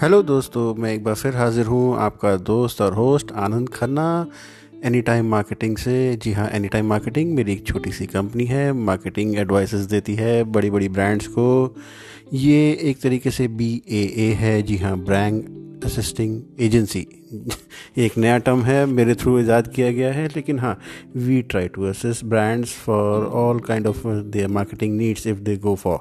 Hello दोस्तों, मैं एक बार फिर हाजिर हूँ आपका दोस्त और host Anand Khanna any time marketing से। जी हाँ एनी टाइम मार्केटिंग मेरी एक छोटी सी कंपनी है। मार्केटिंग एडवाइसेस देती है बड़ी बड़ी ब्रांड्स को। ये एक तरीके से बी ए ए है। जी हाँ ब्रांड असिस्टिंग एजेंसी एक नया टर्म है, मेरे थ्रू ईजाद किया गया है, लेकिन हाँ we try to assist brands for all kind of their marketing needs if they go for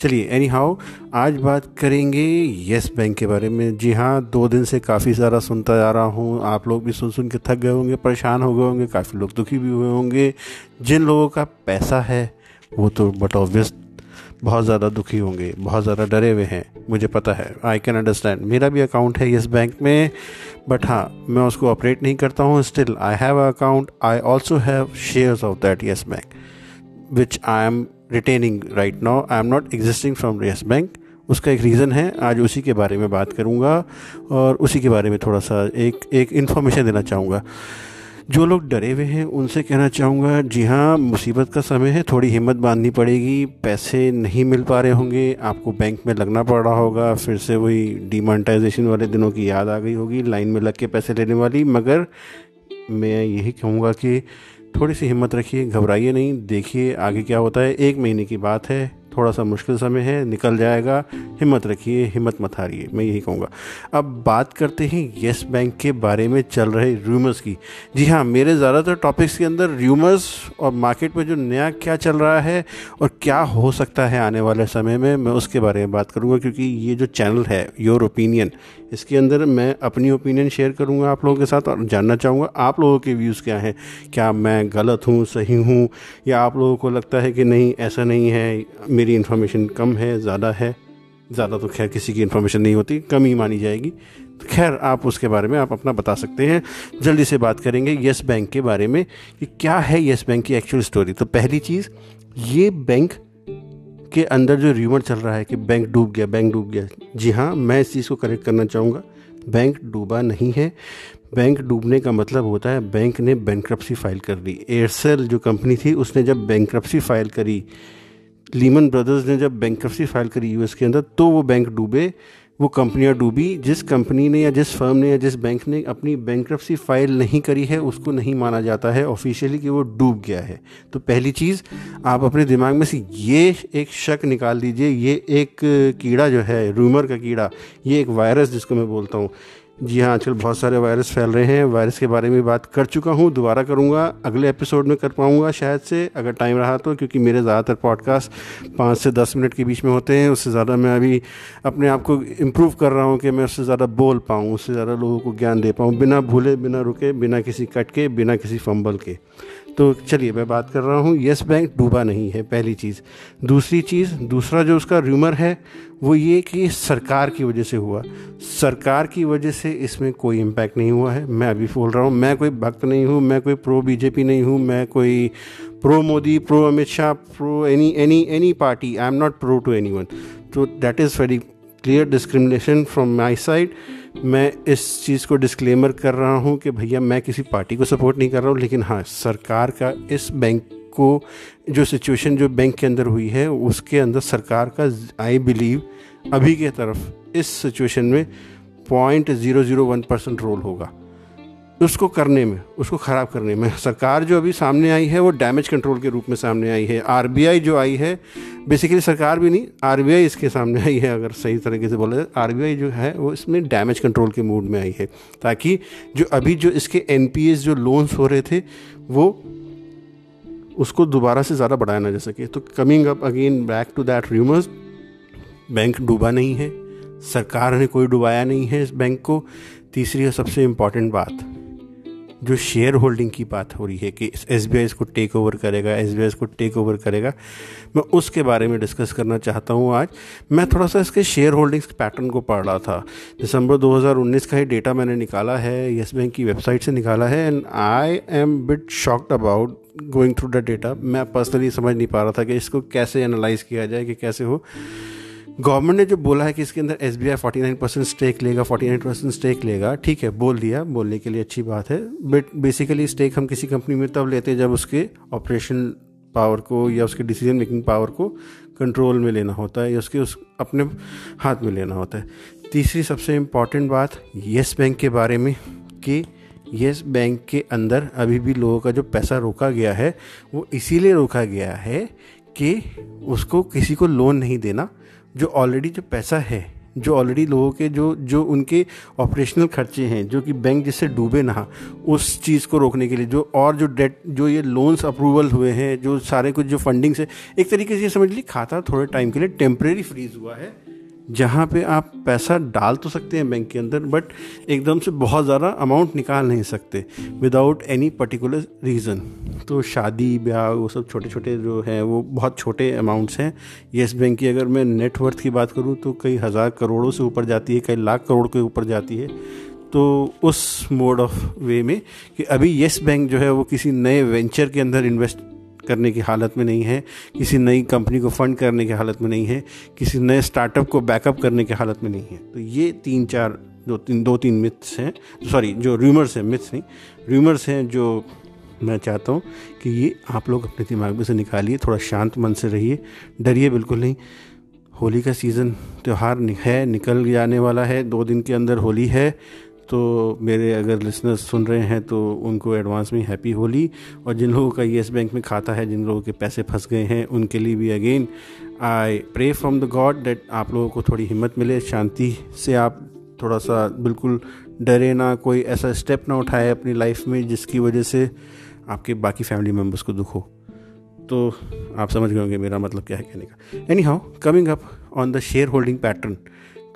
चलिए एनी हाउ आज बात करेंगे येस बैंक के बारे में। जी हाँ दो दिन से काफ़ी सारा सुनता जा रहा हूँ। आप लोग भी सुन सुन के थक गए होंगे, परेशान हो गए होंगे, काफ़ी लोग दुखी भी हुए होंगे। जिन लोगों का पैसा है, वो तो बट ऑब्वियस बहुत ज़्यादा दुखी होंगे, बहुत ज़्यादा डरे हुए हैं, मुझे पता है। आई कैन अंडरस्टैंड मेरा भी अकाउंट है येस बैंक में बट हाँ मैं उसको ऑपरेट नहीं करता हूँ। Still I have account I also have shares of that Yes Bank which I am retaining right now I am not existing from Yes Bank उसका एक रीज़न है, आज उसी के बारे में बात करूँगा और उसी के बारे में थोड़ा सा एक एक इन्फॉर्मेशन देना चाहूँगा। जो लोग डरे हुए हैं, उनसे कहना चाहूँगा, जी हाँ मुसीबत का समय है, थोड़ी हिम्मत बांधनी पड़ेगी, पैसे नहीं मिल पा रहे होंगे, आपको बैंक में लगना पड़ रहा होगा, फिर से वही डिमोनेटाइजेशन वाले दिनों की याद आ गई होगी, लाइन में लग के पैसे लेने वाली। मगर मैं यही कहूँगा कि थोड़ी सी हिम्मत रखिए, घबराइए नहीं, देखिए आगे क्या होता है, एक महीने की बात है थोड़ा सा मुश्किल समय है, निकल जाएगा, हिम्मत रखिए, हिम्मत मत हारिए, मैं यही कहूँगा। अब बात करते हैं येस बैंक के बारे में चल रहे र्यूमर्स की। जी हाँ मेरे ज़्यादातर टॉपिक्स के अंदर र्यूमर्स और मार्केट में जो नया क्या चल रहा है और क्या हो सकता है आने वाले समय में, मैं उसके बारे में बात करूँगा क्योंकि ये जो चैनल है योर ओपिनियन इसके अंदर मैं अपनी ओपिनियन शेयर करूँगा आप लोगों के साथ और जानना चाहूँगा आप लोगों के व्यूज़ क्या हैं? क्या मैं गलत हूँ, सही हूँ? या आप लोगों को लगता है कि नहीं, ऐसा नहीं है, मेरी इन्फॉर्मेशन कम है, ज़्यादा है? ज़्यादा तो खैर किसी की इन्फॉर्मेशन नहीं होती, कम ही मानी जाएगी। तो खैर, आप उसके बारे में आप अपना बता सकते हैं। जल्दी से बात करेंगे येस बैंक के बारे में कि क्या है येस बैंक की एक्चुअल स्टोरी तो पहली चीज़, ये बैंक के अंदर जो र्यूमर चल रहा है कि बैंक डूब गया बैंक डूब गया। जी हाँ मैं इस चीज़ को करेक्ट करना चाहूँगा। बैंक डूबा नहीं है। बैंक डूबने का मतलब होता है बैंक ने बैंक फ़ाइल कर दी। एयरसेल जो कंपनी थी, उसने जब बैंक फ़ाइल करी लीमन ब्रदर्स ने जब बैंक फ़ाइल करी यूएस के अंदर तो वो बैंक डूबे। वो कंपनियाँ डूबी, जिस कंपनी ने या जिस फर्म ने या जिस बैंक ने अपनी बैंक फ़ाइल नहीं करी है, उसको नहीं माना जाता है ऑफिशियली कि वो डूब गया है। तो पहली चीज़, आप अपने दिमाग में से ये एक शक निकाल दीजिए, ये एक कीड़ा जो है रूमर का कीड़ा, ये एक वायरस जिसको मैं बोलता हूँ जी हाँ आजकल बहुत सारे वायरस फैल रहे हैं। वायरस के बारे में बात कर चुका हूँ, दोबारा करूँगा। अगले एपिसोड में कर पाऊँगा शायद से, अगर टाइम रहा तो क्योंकि मेरे ज़्यादातर पॉडकास्ट पाँच से दस मिनट के बीच में होते हैं। उससे ज़्यादा मैं अभी अपने आप को इम्प्रूव कर रहा हूँ कि मैं उससे ज़्यादा बोल पाऊँ, उससे ज़्यादा लोगों को ज्ञान दे पाऊँ, बिना भूले, बिना रुके, बिना किसी कट के, बिना किसी फंबल के। तो चलिए मैं बात कर रहा हूँ, येस बैंक डूबा नहीं है, पहली चीज़। दूसरी चीज़, दूसरा जो उसका र्यूमर है, वो ये कि सरकार की वजह से हुआ। सरकार की वजह से इसमें कोई इम्पैक्ट नहीं हुआ है। मैं अभी बोल रहा हूँ, मैं कोई भक्त नहीं हूँ, मैं कोई प्रो बीजेपी नहीं हूँ, मैं कोई pro Modi pro Amit Shah pro any any any party I am not pro to any one so that is very clear discrimination from my side मैं इस चीज़ को डिस्क्लेमर कर रहा हूँ कि भैया मैं किसी पार्टी को सपोर्ट नहीं कर रहा हूँ, लेकिन हाँ सरकार का इस बैंक को जो सिचुएशन जो बैंक के अंदर हुई है, उसके अंदर सरकार का आई बिलीव अभी के तरफ़ इस सिचुएशन में point zero zero one percent role होगा। उसको करने में, उसको ख़राब करने में। सरकार जो अभी सामने आई है, वो डैमेज कंट्रोल के रूप में सामने आई है। आरबीआई जो आई है बेसिकली सरकार भी नहीं आरबीआई इसके सामने आई है, अगर सही तरीके से बोला जाए आरबीआई जो है, वो इसमें डैमेज कंट्रोल के मूड में आई है। ताकि जो अभी जो इसके NPS जो लोन्स हो रहे थे, वो उसको दोबारा से ज़्यादा बढ़ाया ना जा सके। तो coming up again back to that rumours bank डूबा नहीं है। सरकार ने कोई डुबाया नहीं है इस बैंक को। तीसरी और सबसे इंपॉर्टेंट बात जो शेयर होल्डिंग की बात हो रही है कि एस बी आई इसको टेक ओवर करेगा एस बी आई इसको टेक ओवर करेगा, मैं उसके बारे में डिस्कस करना चाहता हूँ आज। मैं थोड़ा सा इसके शेयर होल्डिंग्स पैटर्न को पढ़ रहा था। दिसंबर 2019 का ही डेटा मैंने निकाला है, येस बैंक की वेबसाइट से निकाला है and I am bit shocked about going through the data मैं पर्सनली समझ नहीं पा रहा था कि इसको कैसे एनालाइज किया जाए, कि कैसे हो। गवर्नमेंट ने जो बोला है कि इसके अंदर S B I forty nine percent stake लेगा फोर्टी नाइन परसेंट स्टेक लेगा, ठीक है, बोल दिया, बोलने के लिए अच्छी बात है। बट बेसिकली स्टेक हम किसी कंपनी में तब लेते हैं जब उसके ऑपरेशन पावर को या उसके डिसीज़न मेकिंग पावर को कंट्रोल में लेना होता है या उसके उस अपने हाथ में लेना होता है। तीसरी सबसे इंपॉर्टेंट बात येस बैंक के बारे में कि येस बैंक के अंदर अभी भी लोगों का जो पैसा रोका गया है, वो इसीलिए रोका गया है कि उसको किसी को लोन नहीं देना जो ऑलरेडी जो पैसा है, जो ऑलरेडी लोगों के जो जो उनके ऑपरेशनल खर्चे हैं, जो कि बैंक जिससे डूबे ना, उस चीज़ को रोकने के लिए, जो और जो डेट जो ये लोन्स अप्रूवल हुए हैं, जो सारे कुछ जो फंडिंग्स है, एक तरीके से ये समझ लीजिए, खाता थोड़े टाइम के लिए टेम्प्रेरी फ्रीज हुआ है। जहाँ पे आप पैसा डाल तो सकते हैं बैंक के अंदर बट एकदम से बहुत ज़्यादा अमाउंट निकाल नहीं सकते विदाउट एनी पर्टिकुलर रीज़न तो शादी, ब्याह, वो सब छोटे छोटे जो हैं, वो बहुत छोटे अमाउंट्स हैं। येस बैंक की अगर मैं नेटवर्थ की बात करूँ तो कई हज़ार करोड़ों से ऊपर जाती है, कई लाख करोड़ के ऊपर जाती है। तो उस मोड ऑफ़ वे में कि अभी येस बैंक जो है, वो किसी नए वेंचर के अंदर इन्वेस्ट करने की हालत में नहीं है, किसी नई कंपनी को फंड करने की हालत में नहीं है, किसी नए स्टार्टअप को बैकअप करने की हालत में नहीं है। तो ये तीन चार, दो तीन दो तीन मिथ्स हैं सॉरी जो र्यूमर्स हैं मिथ्स नहीं र्यूमर्स हैं जो मैं चाहता हूँ कि ये आप लोग अपने दिमाग में से निकालिए, थोड़ा शांत मन से रहिए, डरिए बिल्कुल नहीं। होली का सीज़न त्यौहार है, निकल जाने वाला है, दो दिन के अंदर होली है तो मेरे अगर लिसनर्स सुन रहे हैं तो उनको एडवांस में हैप्पी होली। और जिन लोगों का येस बैंक में खाता है, जिन लोगों के पैसे फंस गए हैं, उनके लिए भी again I pray from the God that आप लोगों को थोड़ी हिम्मत मिले, शांति से आप थोड़ा सा बिल्कुल डरे ना, कोई ऐसा स्टेप ना उठाए अपनी लाइफ में, जिसकी वजह से आपके बाकी फैमिली मेंबर्स को दुख हो। तो आप समझ गए होंगे मेरा मतलब क्या है कहने का। Anyhow coming up on the share holding pattern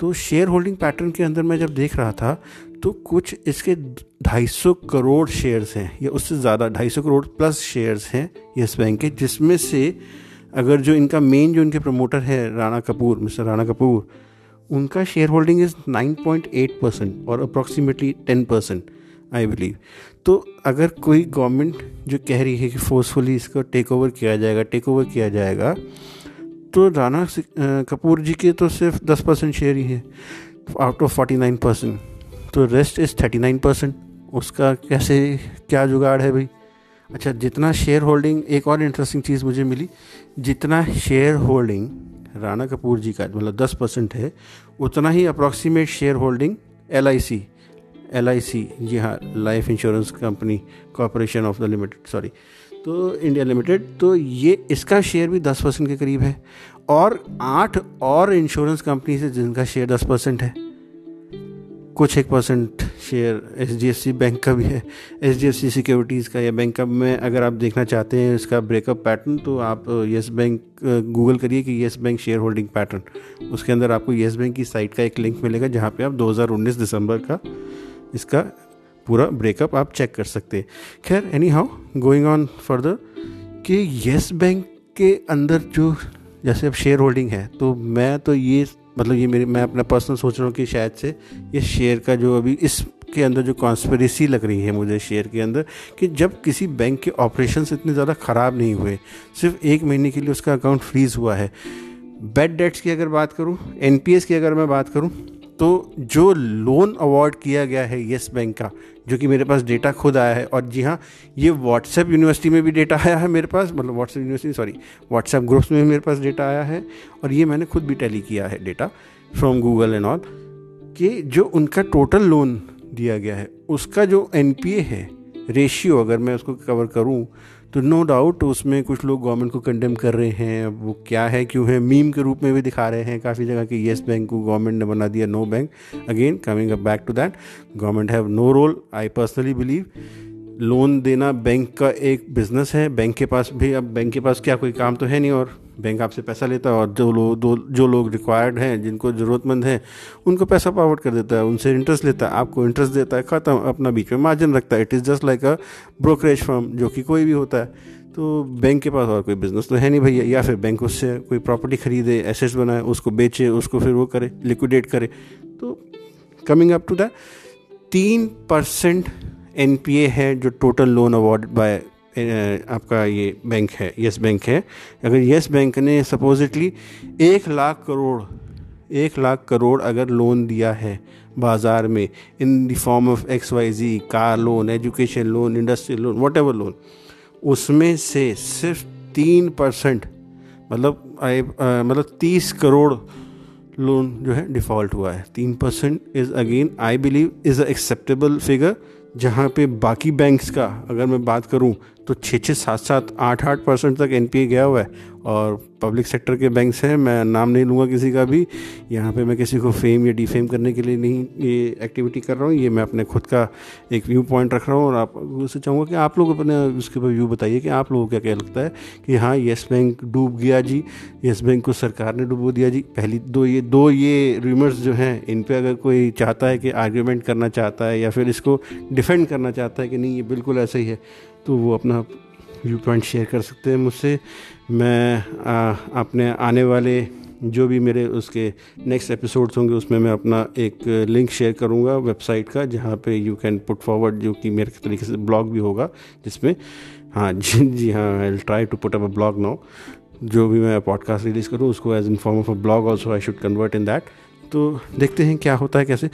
तो शेयर होल्डिंग पैटर्न के अंदर मैं जब देख रहा था तो कुछ इसके 250 करोड़ शेयर्स हैं। या उससे ज़्यादा 250 करोड़ प्लस शेयर्स हैं येस बैंक के, जिसमें से अगर जो इनका मेन जो इनके प्रमोटर है, राणा कपूर, मिस्टर राणा कपूर, उनका शेयर होल्डिंग इज़ 9.8 परसेंट और अप्रॉक्सीमेटली 10 परसेंट आई बिलीव तो अगर कोई गवर्नमेंट जो कह रही है कि फोर्सफुली इसको टेक ओवर किया जाएगा टेक ओवर किया जाएगा तो राणा कपूर जी के तो सिर्फ़ 10 परसेंट शेयर ही है आउट ऑफ़ 49 परसेंट तो rest is thirty nine percent उसका कैसे, क्या जुगाड़ है भाई? अच्छा जितना शेयर होल्डिंग एक और इंटरेस्टिंग चीज़ मुझे मिली। जितना शेयर होल्डिंग राणा कपूर जी का मतलब दस परसेंट है, उतना ही approximate share holding L I C L I C जी हाँ life insurance company corporation of the limited sorry तो इंडिया लिमिटेड तो ये, इसका शेयर भी दस परसेंट के करीब है। और आठ और इंश्योरेंस कंपनी से जिनका शेयर दस परसेंट है। कुछ एक percent share H D F C bank का भी है। H D F C securities का या बैंक का में अगर आप देखना चाहते हैं इसका ब्रेकअप पैटर्न तो आप येस बैंक गूगल करिए कि Yes Bank share holding pattern उसके अंदर आपको येस बैंक की साइट का एक लिंक मिलेगा, जहाँ पे आप 2019 दिसंबर का इसका पूरा ब्रेकअप आप चेक कर सकते हैं। खैर anyhow going on further कि येस बैंक के अंदर जो, जैसे अब शेयर होल्डिंग है तो मैं तो ये मतलब ये मेरी, मैं अपना पर्सनल सोच रहा हूँ कि शायद से ये शेयर का जो अभी इस के अंदर जो कॉन्स्परेसी लग रही है मुझे शेयर के अंदर कि जब किसी बैंक के ऑपरेशन इतने ज़्यादा ख़राब नहीं हुए, सिर्फ़ एक महीने के लिए उसका अकाउंट फ्रीज़ हुआ है। बेड डेट्स की अगर बात करूँ एनपीएस की अगर मैं बात करूँ तो जो लोन अवार्ड किया गया है येस बैंक का, जो कि मेरे पास डेटा खुद आया है, और जी हाँ ये व्हाट्सएप यूनिवर्सिटी में भी डेटा आया है मेरे पास मतलब WhatsApp university sorry WhatsApp groups में भी मेरे पास डेटा आया है, और ये मैंने खुद भी टैली किया है data from Google and all कि जो उनका टोटल लोन दिया गया है, उसका जो एनपीए है रेशियो अगर मैं उसको कवर करूँ तो नो डाउट उसमें कुछ लोग गवर्नमेंट को कंडेम कर रहे हैं। वो क्या है, क्यों है? मीम के रूप में भी दिखा रहे हैं काफ़ी जगह कि येस बैंक को गवर्नमेंट ने बना दिया no bank again coming up back to that government have no role I personally believe loan देना बैंक का एक बिज़नेस है। बैंक के पास भी अब बैंक के पास क्या कोई काम तो है नहीं और बैंक आपसे पैसा लेता है और जो लोग जो लोग रिक्वायर्ड हैं, जिनको ज़रूरतमंद हैं, उनको पैसा फॉरवर्ड कर देता है, उनसे इंटरेस्ट लेता है, आपको इंटरेस्ट देता है, ख़त्म, अपना बीच में मार्जिन रखता है। It is just like a brokerage firm जो कि कोई भी होता है। तो बैंक के पास और कोई बिज़नेस तो है नहीं भैया, या फिर बैंक उससे कोई प्रॉपर्टी खरीदे एसेट्स बनाए, उसको बेचे, उसको फिर वो करे लिक्विडेट करे। तो कमिंग अप टू दैट तीन परसेंट NPA है जो टोटल लोन अवार्ड बाय आपका ये बैंक है, यस बैंक है। अगर यस बैंक ने सपोजिटली एक लाख करोड़, एक लाख करोड़ अगर लोन दिया है बाज़ार में in the form of X Y G car loan education loan industrial loan whatever loan उसमें से सिर्फ़ तीन परसेंट मतलब आई मतलब तीस करोड़ लोन जो है डिफ़ॉल्ट हुआ है। तीन percent is again I believe is a acceptable figure जहाँ पे बाकी बैंक्स का अगर मैं बात करूँ तो छः छः सात सात आठ आठ परसेंट तक एनपीए गया हुआ है और पब्लिक सेक्टर के बैंक्स हैं। मैं नाम नहीं लूँगा किसी का भी। यहाँ पे मैं किसी को फेम या डिफेम करने के लिए नहीं ये एक्टिविटी कर रहा हूँ। ये मैं अपने खुद का एक व्यू पॉइंट रख रहा हूँ और आप, उससे चाहूँगा कि आप लोग अपने, उसके ऊपर व्यू बताइए कि आप लोगों को क्या क्या लगता है कि हाँ येस बैंक डूब गया जी। येस बैंक को सरकार ने डूबो दिया जी। पहली दो ये दो ये रूमर्स जो हैं, इन पर अगर कोई चाहता है कि आर्ग्यूमेंट करना चाहता है या फिर इसको डिफेंड करना चाहता है कि नहीं, ये बिल्कुल ऐसा ही है। तो वो अपना व्यू पॉइंट शेयर कर सकते हैं मुझसे। मैं आ, अपने आने वाले जो भी मेरे उसके नेक्स्ट एपिसोड्स होंगे उसमें मैं अपना एक लिंक शेयर करूँगा वेबसाइट का जहाँ पे यू कैन पुट फॉरवर्ड जो कि मेरे तरीके से ब्लॉग भी होगा जिसमें हाँ जी जी हाँ I try to put up a blog now जो भी मैं पॉडकास्ट रिलीज़ करूँ उसको as in form of a blog also I should convert in that तो देखते हैं क्या होता है कैसे।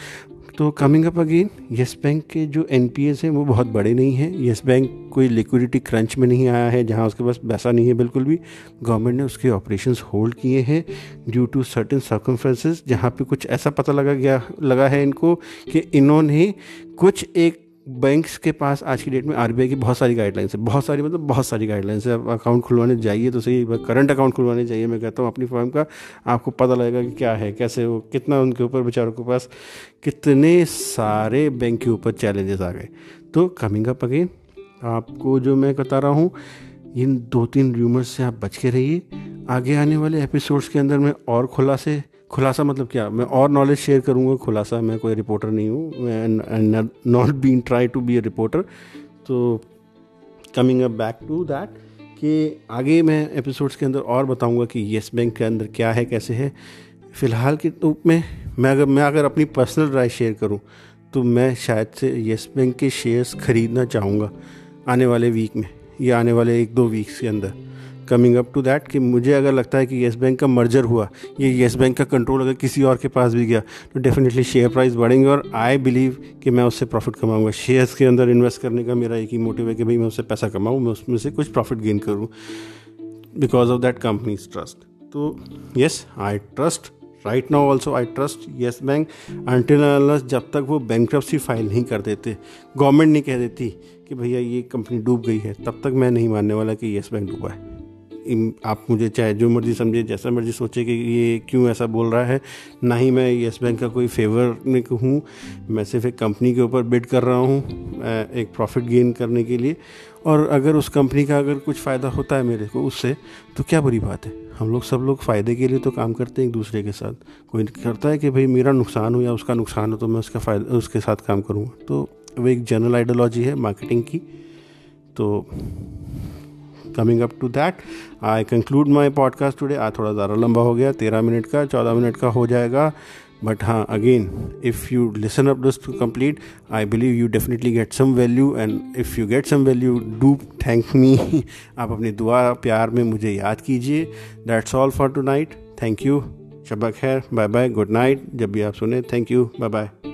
तो coming up again Yes Bank के जो एन हैं, वो बहुत बड़े नहीं हैं। येस बैंक कोई लिक्विडिटी क्रंच में नहीं आया है, जहाँ उसके पास पैसा नहीं है बिल्कुल भी। गवर्नमेंट ने उसके ऑपरेशंस होल्ड किए हैं ड्यू टू सर्टेन सर्कमफ्रेंसेस जहाँ पे कुछ ऐसा पता लगा गया, लगा है इनको कि इन्होंने कुछ एक बैंक्स के पास आज की डेट में आरबीआई की बहुत सारी गाइडलाइंस है। बहुत सारी मतलब बहुत सारी गाइडलाइंस है। आप अकाउंट खुलवाने जाइए तो सही करंट अकाउंट खुलवाने जाइए। मैं कहता हूँ, अपनी फॉर्म का आपको पता लगेगा कि क्या है, कैसे वो, कितना उनके ऊपर, बेचारों के पास कितने सारे बैंक के ऊपर चैलेंजेस आ गए। तो कमिंग अप अगेन आपको जो मैं बता रहा हूँ, इन दो तीन र्यूमर्स से आप बच के रहिए। आगे आने वाले एपिसोड्स के अंदर मैं और खुला से खुलासा मतलब क्या? मैं और नॉलेज शेयर करूँगा खुलासा, मैं कोई रिपोर्टर नहीं हूँ, मैं not been try to be a reporter तो coming up back to that कि आगे मैं एपिसोड्स के अंदर और बताऊँगा कि येस बैंक के अंदर क्या है, कैसे है। फ़िलहाल के रूप में, मैं अगर मैं अगर अपनी पर्सनल राय शेयर करूँ तो मैं शायद से येस बैंक के शेयर्स ख़रीदना चाहूँगा आने वाले वीक में या आने वाले एक दो वीक्स के अंदर। कमिंग अप टू दैट कि मुझे अगर लगता है कि येस बैंक का मर्जर हुआ, ये येस बैंक का कंट्रोल अगर किसी और के पास भी गया तो डेफिनेटली शेयर प्राइस बढ़ेंगे और आई बिलीव कि मैं उससे प्रॉफिट कमाऊँगा। शेयर्स के अंदर इन्वेस्ट करने का मेरा एक ही मोटिव है कि भाई मैं उससे पैसा कमाऊँ, मैं उसमें से कुछ प्रॉफिट गेन करूँ because of that companies trust तो yes I trust right now also I trust Yes Bank until जब तक वो बैंक फ़ाइल नहीं कर देते। गवर्नमेंट नहीं कह देती कि भैया ये कंपनी डूब गई है, तब तक मैं नहीं मानने वाला कि येस बैंक डूबा है। आप मुझे चाहे जो मर्ज़ी समझे, जैसा मर्ज़ी सोचे कि ये क्यों ऐसा बोल रहा है। ना ही मैं येस बैंक का कोई फेवर में हूँ, मैं सिर्फ़ एक कंपनी के ऊपर बिड कर रहा हूँ एक प्रॉफिट गेन करने के लिए। और अगर उस कंपनी का अगर कुछ फ़ायदा होता है मेरे को उससे तो क्या बुरी बात है? हम लोग सब लोग फ़ायदे के लिए तो काम करते हैं एक दूसरे के साथ। कोई करता है कि भाई मेरा नुकसान हो या उसका नुकसान हो तो मैं उसका फ़ायदा, उसके साथ काम करूँगा। तो वो एक जनरल आइडियोलॉजी है मार्केटिंग की। तो coming up to that I conclude my podcast today आज थोड़ा ज़्यादा लंबा हो गया, तेरह मिनट का, चौदह मिनट का हो जाएगा। बट हाँ again if you listen up this to complete I believe you definitely get some value and if you get some value do thank me आप अपनी दुआ, प्यार में मुझे याद कीजिए। That's all for tonight thank you शबक खैर बाय बाय गुड नाइट जब भी आप सुने थैंक यू बाय बाय